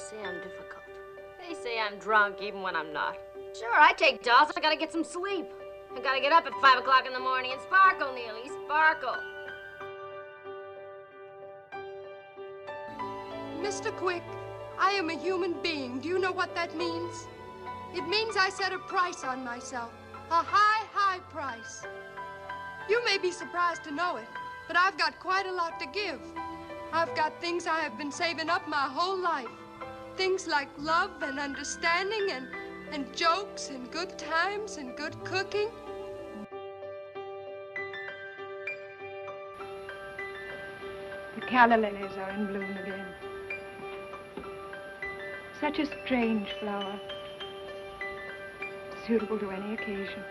say I'm difficult. They say I'm drunk even when I'm not. Sure, I take dolls. I gotta get some sleep. I gotta get up at 5 o'clock in the morning and sparkle, Neely, sparkle. Mr. Quick, I am a human being. Do you know what that means? It means I set a price on myself. A high, high price. You may be surprised to know it, but I've got quite a lot to give. I've got things I have been saving up my whole life. Things like love and understanding and, and jokes and good times and good cooking. The calla lilies are in bloom again. Such a strange flower, suitable to any occasion.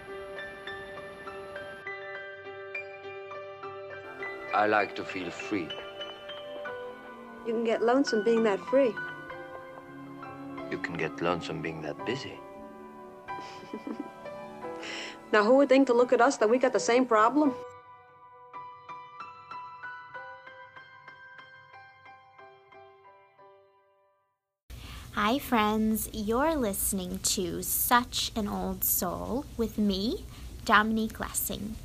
I like to feel free. You can get lonesome being that free. You can get lonesome being that busy. Now, who would think to look at us that we got the same problem? Hi, friends. You're listening to Such an Old Soul with me, Dominique Lessing.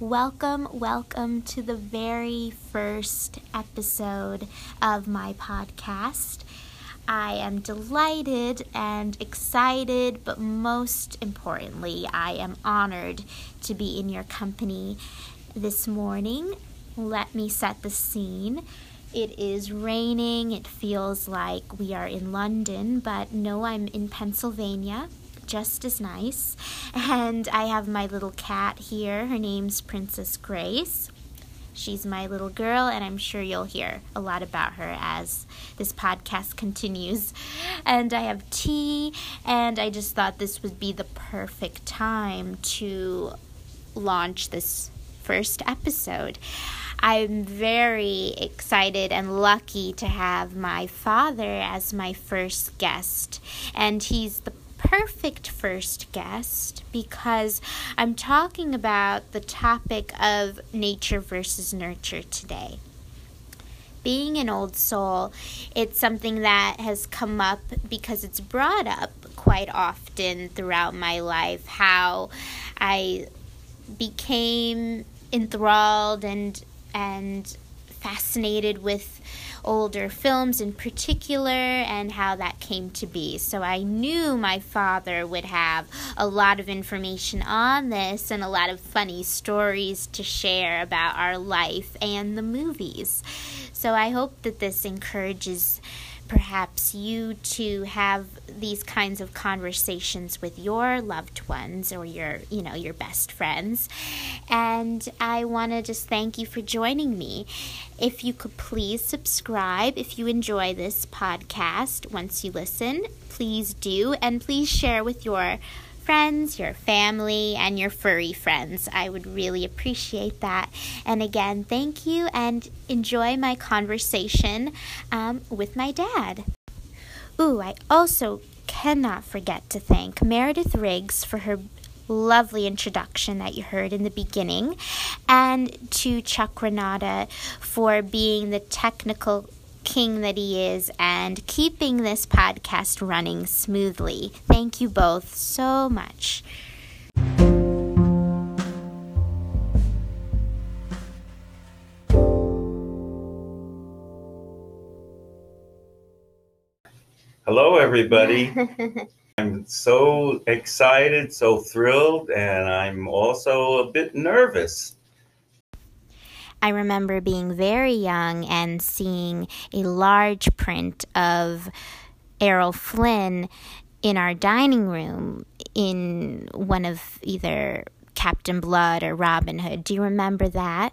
Welcome, welcome to the very first episode of my podcast. I am delighted and excited, but most importantly, I am honored to be in your company this morning. Let me set the scene. It is raining. It feels like we are in London, but no, I'm in Pennsylvania. Just as nice. And I have my little cat here. Her name's Princess Grace. She's my little girl, and I'm sure you'll hear a lot about her as this podcast continues. And I have tea, and I just thought this would be the perfect time to launch this first episode. I'm very excited and lucky to have my father as my first guest, and he's the perfect first guest because I'm talking about the topic of nature versus nurture today. Being an old soul, it's something that has come up because it's brought up quite often throughout my life how I became enthralled and and fascinated with older films in particular and how that came to be. So I knew my father would have a lot of information on this and a lot of funny stories to share about our life and the movies. So I hope that this encourages perhaps you to have these kinds of conversations with your loved ones or your you know your best friends. And i want to just thank you for joining me. If you could please subscribe if you enjoy this podcast. Once you listen please do and please share with your friends, your family, and your furry friends. I would really appreciate that. And again, thank you and enjoy my conversation um, with my dad. Ooh, I also cannot forget to thank Meredith Riggs for her lovely introduction that you heard in the beginning, and to Chuck Renata for being the technical king that he is and keeping this podcast running smoothly. Thank you both so much. Hello, everybody. I'm so excited, so thrilled, and I'm also a bit nervous. I remember being very young and seeing a large print of Errol Flynn in our dining room in one of either Captain Blood or Robin Hood. Do you remember that?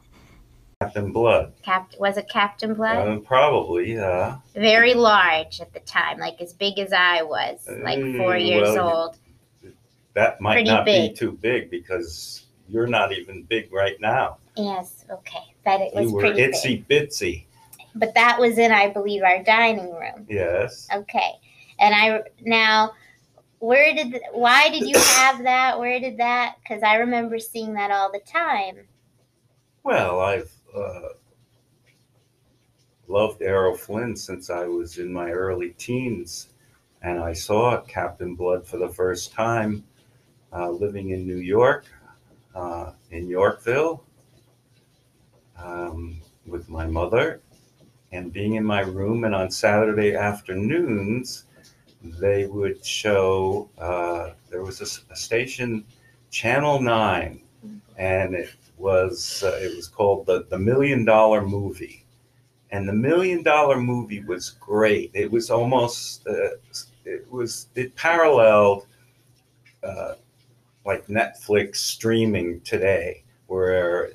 Captain Blood. Cap- was it Captain Blood? Uh, probably, yeah. Very large at the time, like as big as I was, like four Mm, years well, old. That might Pretty not big. be too big because you're not even big right now. Yes, okay, but it was You were pretty itsy big. bitsy. But that was in, I believe, our dining room. Yes. Okay. And I now where did why did you have that? Where did that? Cuz I remember seeing that all the time. Well, I've uh, loved Errol Flynn since I was in my early teens, and I saw Captain Blood for the first time uh, living in New York, uh, in Yorkville, um, with my mother, and being in my room. And on Saturday afternoons, they would show. Uh, there was a, a station, Channel Nine, and it was uh, it was called the the Million Dollar Movie, and the Million Dollar Movie was great. It was almost uh, it was it paralleled uh, like Netflix streaming today, where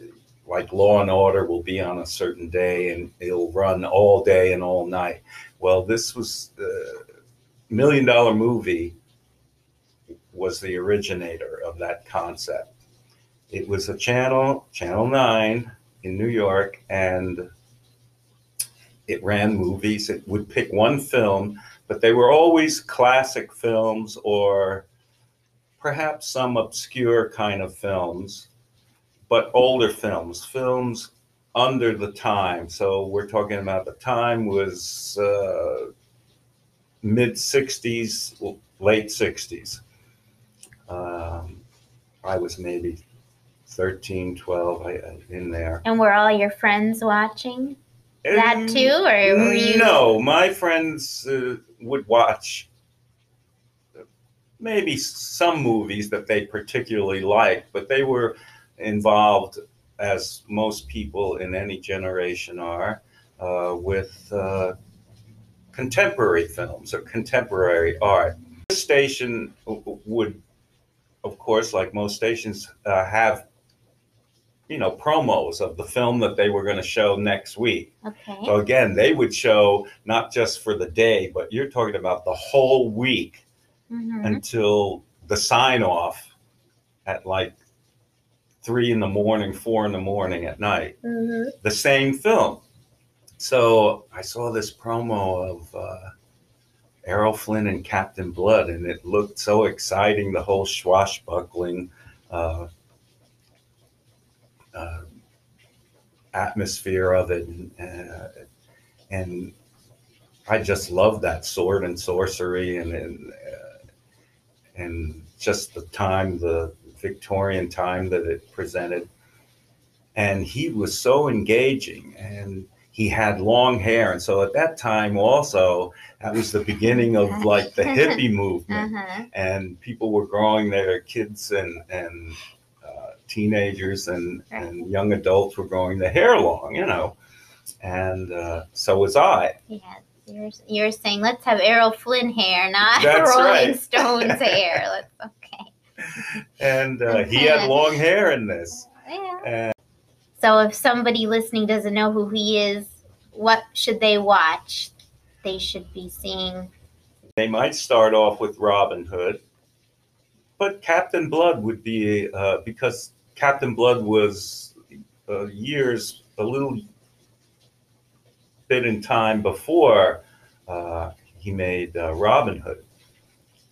like Law and Order will be on a certain day and it'll run all day and all night. Well, this was the Million Dollar Movie was the originator of that concept. It was a channel, Channel 9 in New York, and it ran movies. It would pick one film, but they were always classic films or perhaps some obscure kind of films, but older films, films under the time. So we're talking about the time was uh, mid 60s, late 60s. Um, I was maybe 13, 12 I, in there. And were all your friends watching that too, or were you? No, my friends uh, would watch maybe some movies that they particularly liked, but they were involved, as most people in any generation are, uh, with uh, contemporary films or contemporary art. This station would, of course, like most stations, uh, have you know promos of the film that they were going to show next week. Okay. So again, they would show not just for the day, but you're talking about the whole week Mhm. until the sign off at like three in the morning, four in the morning at night. Mhm. The same film. So I saw this promo of uh, Errol Flynn and Captain Blood, and it looked so exciting. The whole swashbuckling uh, uh, atmosphere of it, and, uh, and I just love that sword and sorcery, and and, and just the time, the Victorian time that it presented. And he was so engaging, and he had long hair, and so at that time also that was the beginning of like the hippie movement Uh-huh. and people were growing their kids and and uh, teenagers and and young adults were growing their hair long, you know, and uh, so was I. Yeah. You're, you're saying let's have Errol Flynn hair, not That's Rolling right. Stones hair. Let's okay. And uh, he had long hair in this. Yeah. So if somebody listening doesn't know who he is, what should they watch? They should be seeing. They might start off with Robin Hood, but Captain Blood would be uh, because Captain Blood was uh, years a little bit in time before uh, he made uh, Robin Hood.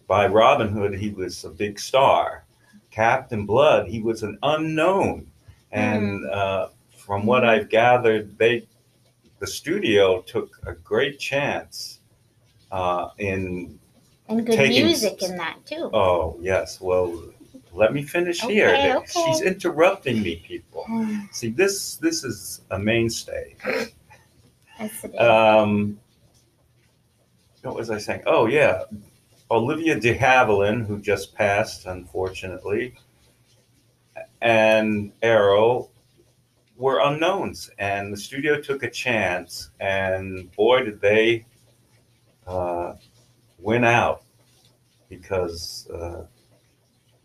By Robin Hood, he was a big star. Captain Blood, he was an unknown, and uh, from what I've gathered, they the studio took a great chance uh, in And good Taking- music in that too. Oh, yes. Well, let me finish Okay, here. okay. She's interrupting me, people. See, this this is a mainstay. Yes, it is. Um, what was I saying? Oh, yeah. Olivia de Havilland, who just passed, unfortunately, and Errol were unknowns, and the studio took a chance, and boy, did they uh, win out because uh,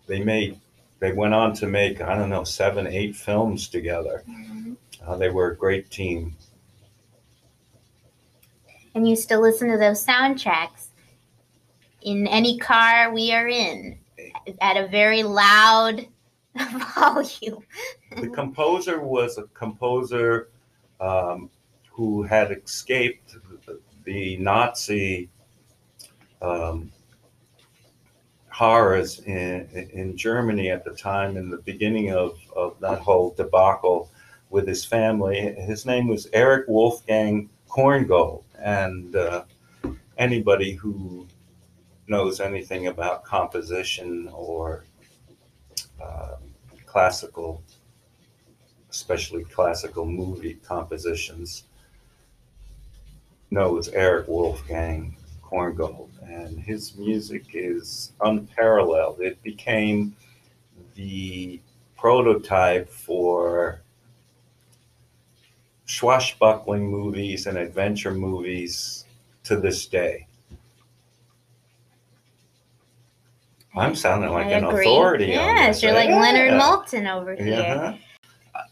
they made they went on to make I don't know seven, eight films together. Mhm. Uh, they were a great team. And you still listen to those soundtracks in any car we are in at a very loud volume. The composer was a composer um, who had escaped the Nazi um, horrors in, in Germany at the time, in the beginning of, of that whole debacle with his family. His name was Erich Wolfgang Korngold. And uh, anybody who knows anything about composition or uh, classical, especially classical movie compositions, knows Erich Wolfgang Korngold. And his music is unparalleled. It became the prototype for swashbuckling movies and adventure movies to this day. I'm sounding like I an agree. authority on Yes, you're like Leonard Yeah. Maltin over here. Yeah.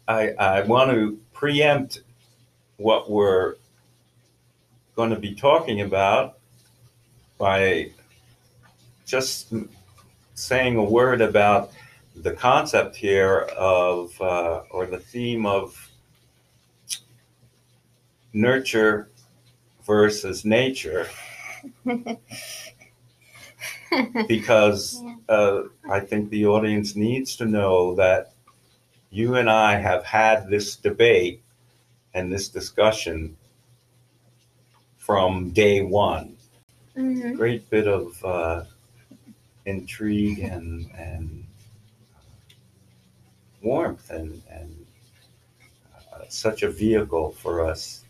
I, I want to preempt what we're going to be talking about by just saying a word about the concept here of, uh, or the theme of nurture versus nature, because uh, I think the audience needs to know that you and I have had this debate and this discussion from day one. Mhm. Great bit of uh, intrigue and and warmth and and uh, such a vehicle for us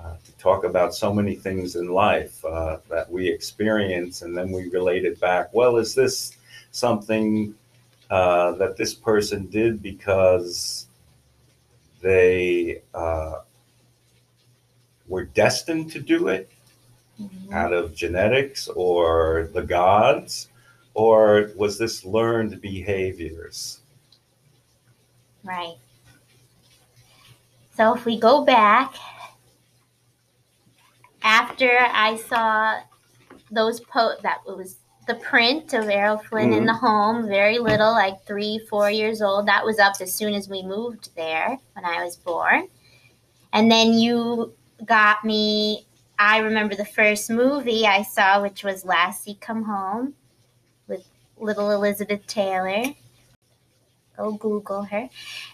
uh, to talk about so many things in life uh, that we experience and then we relate it back. Well, is this something uh, that this person did because they uh, were destined to do it Mhm. out of genetics or the gods? Or was this learned behaviors? Right. So if we go back, after I saw those po that was the print of Errol Flynn in mm-hmm. the home, very little, like three, four years old. That was up as soon as we moved there when I was born. And then you got me. I remember the first movie I saw, which was Lassie Come Home with little Elizabeth Taylor. Go Google her.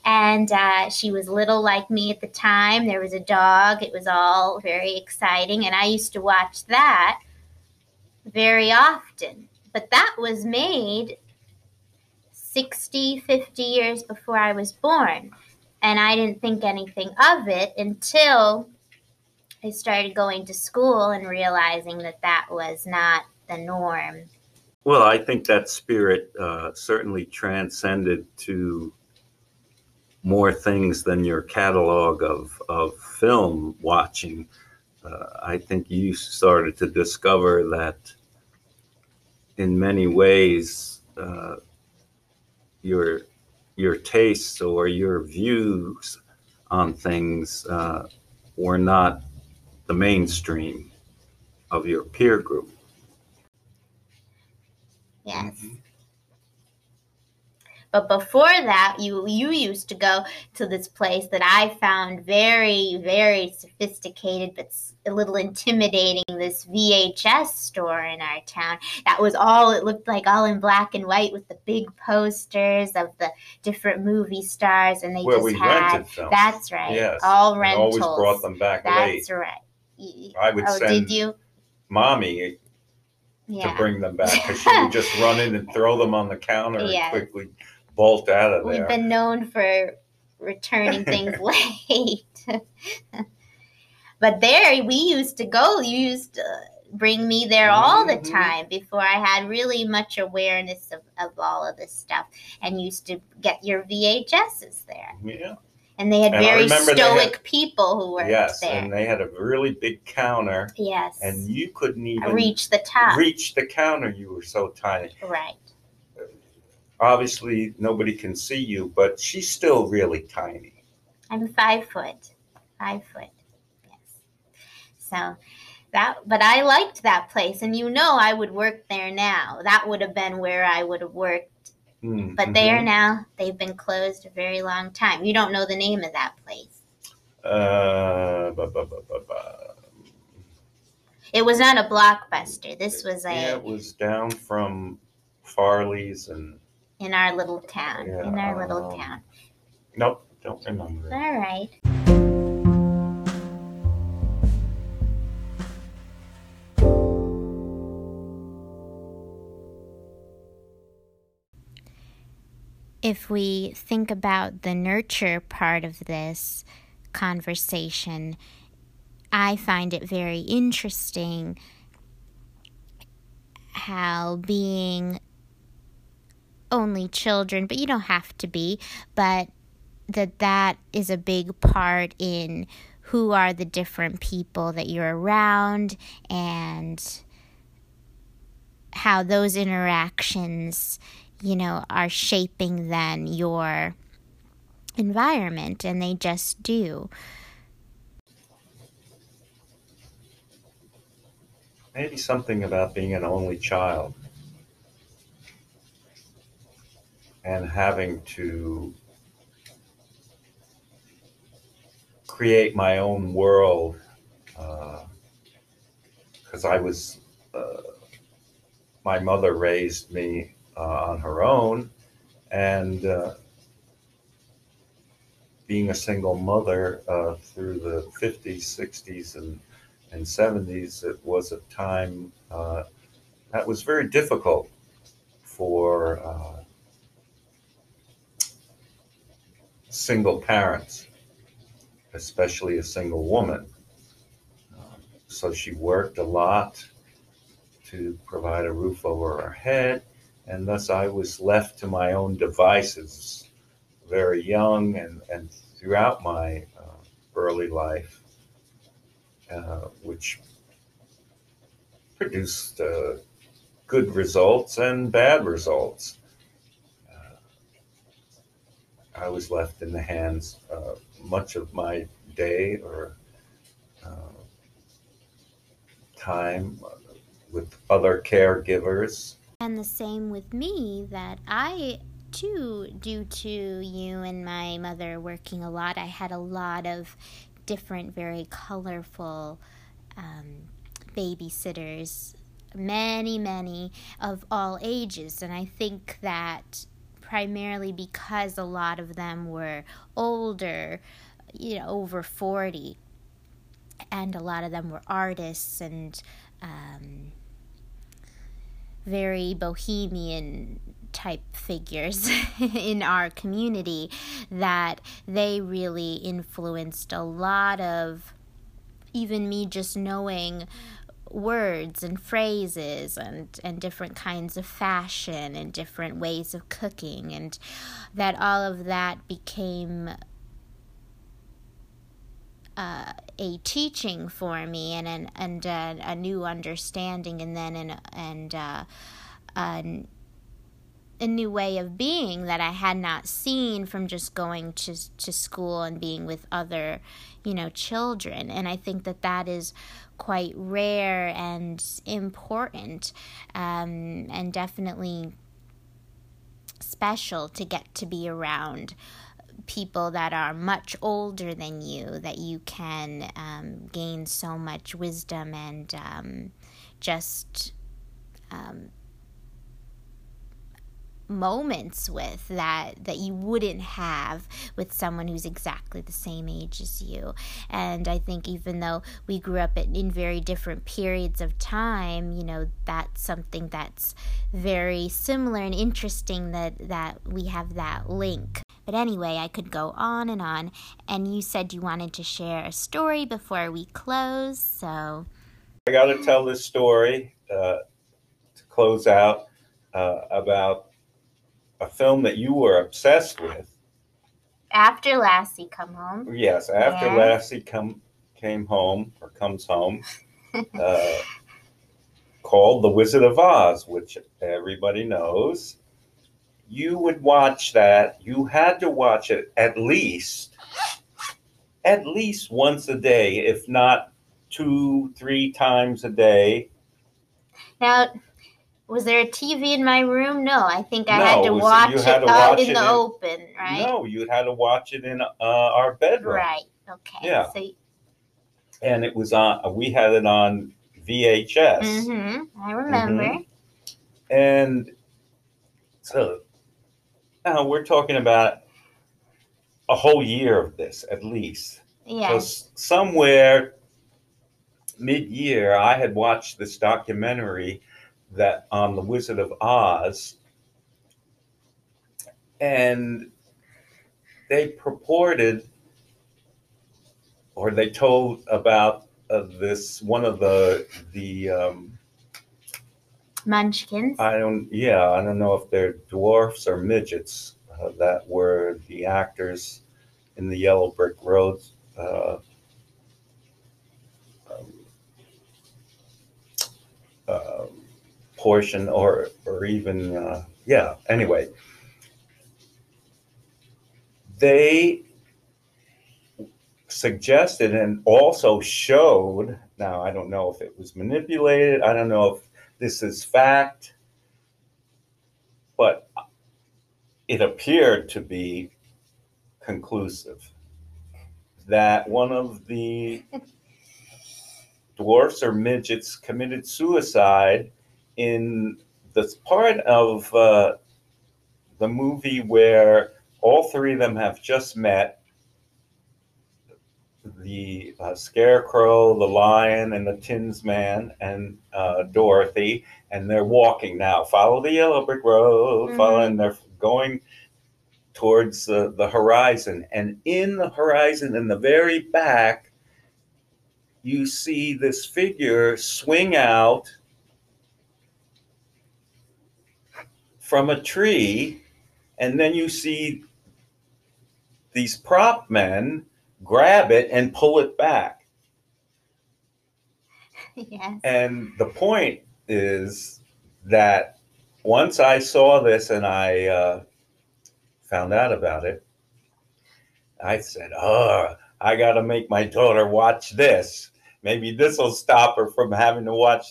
And uh, she was little like me at the time. There was a dog. It was all very exciting. And I used to watch that very often. But that was made 60, 50 years before I was born. And I didn't think anything of it until I started going to school and realizing that that was not the norm. Well, I think that spirit uh, certainly transcended to more things than your catalog of, of film watching. Uh, I think you started to discover that in many ways uh, your your tastes or your views on things uh, were not the mainstream of your peer group. Yes. Mhm. But before that, you you used to go to this place that I found very very sophisticated, but a little intimidating. This VHS store in our town. That was all. It looked like all in black and white with the big posters of the different movie stars, and they just had. That's right. Yes. All and rentals. always brought them back late. That's right. Y- I would oh, send did you? mommy Yeah. to bring them back because she would just run in and throw them on the counter Yes. and quickly bolt out of there. We've been known for returning things late. but there, we used to go. You used to bring me there all the Mhm. time before I had really much awareness of, of all of this stuff. And used to get your VHSs there. yeah. And they had And very stoic people who worked Yes, there. and they had a really big counter, yes. and you couldn't even reach the top. reach the counter. You were so tiny. right. Obviously, nobody can see you, but she's still really tiny. I'm five foot. Five foot. Yes. So that, but I liked that place, and you know, I would work there now. That would have been where I would have worked. Mm, But they are mhm. now. They've been closed a very long time. You don't know the name of that place. Uh. It was not a blockbuster. This was a Yeah, it was down from Farley's and in our little town. Yeah, in our little um, town. nope, don't remember. All right. If we think about the nurture part of this conversation, I find it very interesting how being only children, but you don't have to be, but that that is a big part in who are the different people that you're around and how those interactions, you know, are shaping then your environment and they just do. Maybe something about being an only child and having to create my own world because uh, I was, uh, my mother raised me on her own, and uh, being a single mother uh, through the 50s, 60s, and, and 70s, it was a time uh, that was very difficult for single parents especially a single woman. So she worked a lot to provide a roof over her head, and thus I was left to my own devices very young and, and throughout my uh, early life, uh, which produced uh, good results and bad results. Uh, I was left in the hands much of my day or uh, time with other caregivers. And the same with me, that I too, due to you and my mother working a lot, I had a lot of different, very colorful um, babysitters, many, many of all ages. And I think that primarily because a lot of them were older, you know, over 40, and a lot of them were artists and um, very bohemian type figures in our community that they really influenced a lot of even me just knowing words and phrases and, and different kinds of fashion and different ways of cooking, and that all of that became uh, a teaching for me and an, and a, a new understanding, and then an, and uh, an, a new way of being that I had not seen from just going to to school and being with other, you know, children. And I think that that is quite rare and important, um, and definitely special to get to be around people that are much older than you that you can um, gain so much wisdom and um, just um, moments with that that you wouldn't have with someone who's exactly the same age as you. And i think even though we grew up in, in very different periods of time you know that's something that's very similar and interesting that that we have that link but anyway i could go on and on and you said you wanted to share a story before we close so i got to tell this story uh, to close out uh, about a film that you were obsessed with. After Lassie come home. Yes, after yeah. Lassie come came home or comes home, uh, called The Wizard of Oz, which everybody knows. You would watch that. You had to watch it at least, at least once a day, if not two, three times a day. Now, was there a TV in my room? No, I think I no, had to watch it to out in the in, open, right? No, you had to watch it in uh, our bedroom. Right. Okay. Yeah. So, and it was on. We had it on VHS. Mm-hmm. I remember. Mm-hmm. And so now we're talking about a whole year of this at least. Yeah. So somewhere mid-year, I had watched this documentary that on the Wizard of Oz, and they purported or they told about uh, this one of the the um, Munchkins. I don't yeah I don't know if they're dwarfs or midgets uh, that were the actors in the Yellow Brick Road uh, um, uh, portion or or even uh, yeah anyway they suggested and also showed now i don't know if it was manipulated i don't know if this is fact but it appeared to be conclusive that one of the dwarfs or midgets committed suicide in this part of uh, the movie where all three of them have just met the uh, scarecrow, the lion, and the tinsman, and uh, Dorothy, and they're walking now. Follow the yellow brick road, Mhm. follow, and they're going towards uh, the horizon. And in the horizon, in the very back, you see this figure swing out from a tree, and then you see these prop men grab it and pull it back. yes. And the point is that once I saw this and I uh, found out about it, I said, Oh, I got to make my daughter watch this. Maybe this will stop her from having to watch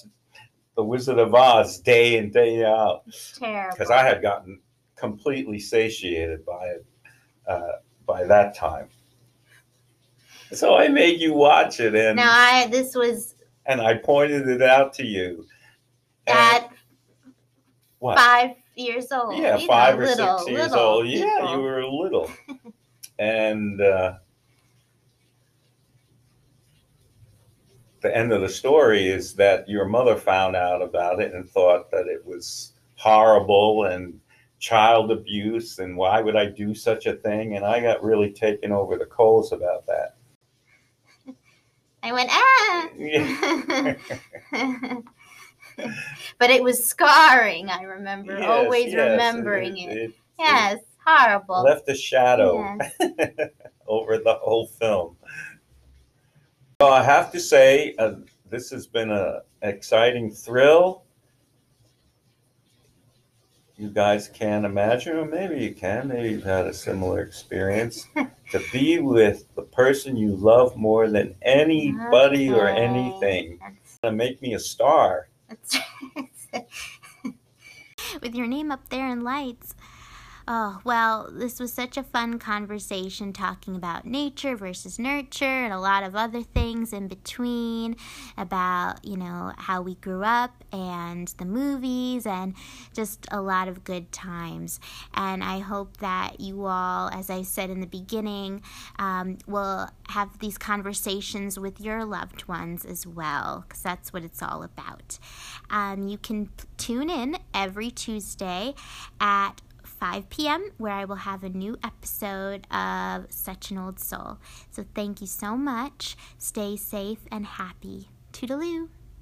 The Wizard of Oz day in, day out. Terrible. Because I had gotten completely satiated by it uh, by that time. So I made you watch it, and now I this was and I pointed it out to you. At what? five years old. yeah, you five know, or little, six years old. Yeah, you were little. and uh, the end of the story is that your mother found out about it and thought that it was horrible and child abuse and why would I do such a thing? And I got really taken over the coals about that. I went ah. But it was scarring. I remember Yes, always yes, remembering it. it Yes, horrible. left a shadow Yes. over the whole film. Well, I have to say, uh, this has been an exciting thrill. You guys can imagine, or maybe you can, maybe you've had a similar experience, to be with the person you love more than anybody or anything. That's, To make me a star. that's with your name up there in lights. Oh, well, this was such a fun conversation talking about nature versus nurture and a lot of other things in between about, you know, how we grew up and the movies and just a lot of good times. And I hope that you all, as I said in the beginning, um, will have these conversations with your loved ones as well, because that's what it's all about. Um, you can tune in every Tuesday at 5 p.m., where I will have a new episode of Such an Old Soul. So thank you so much. Stay safe and happy. Toodaloo.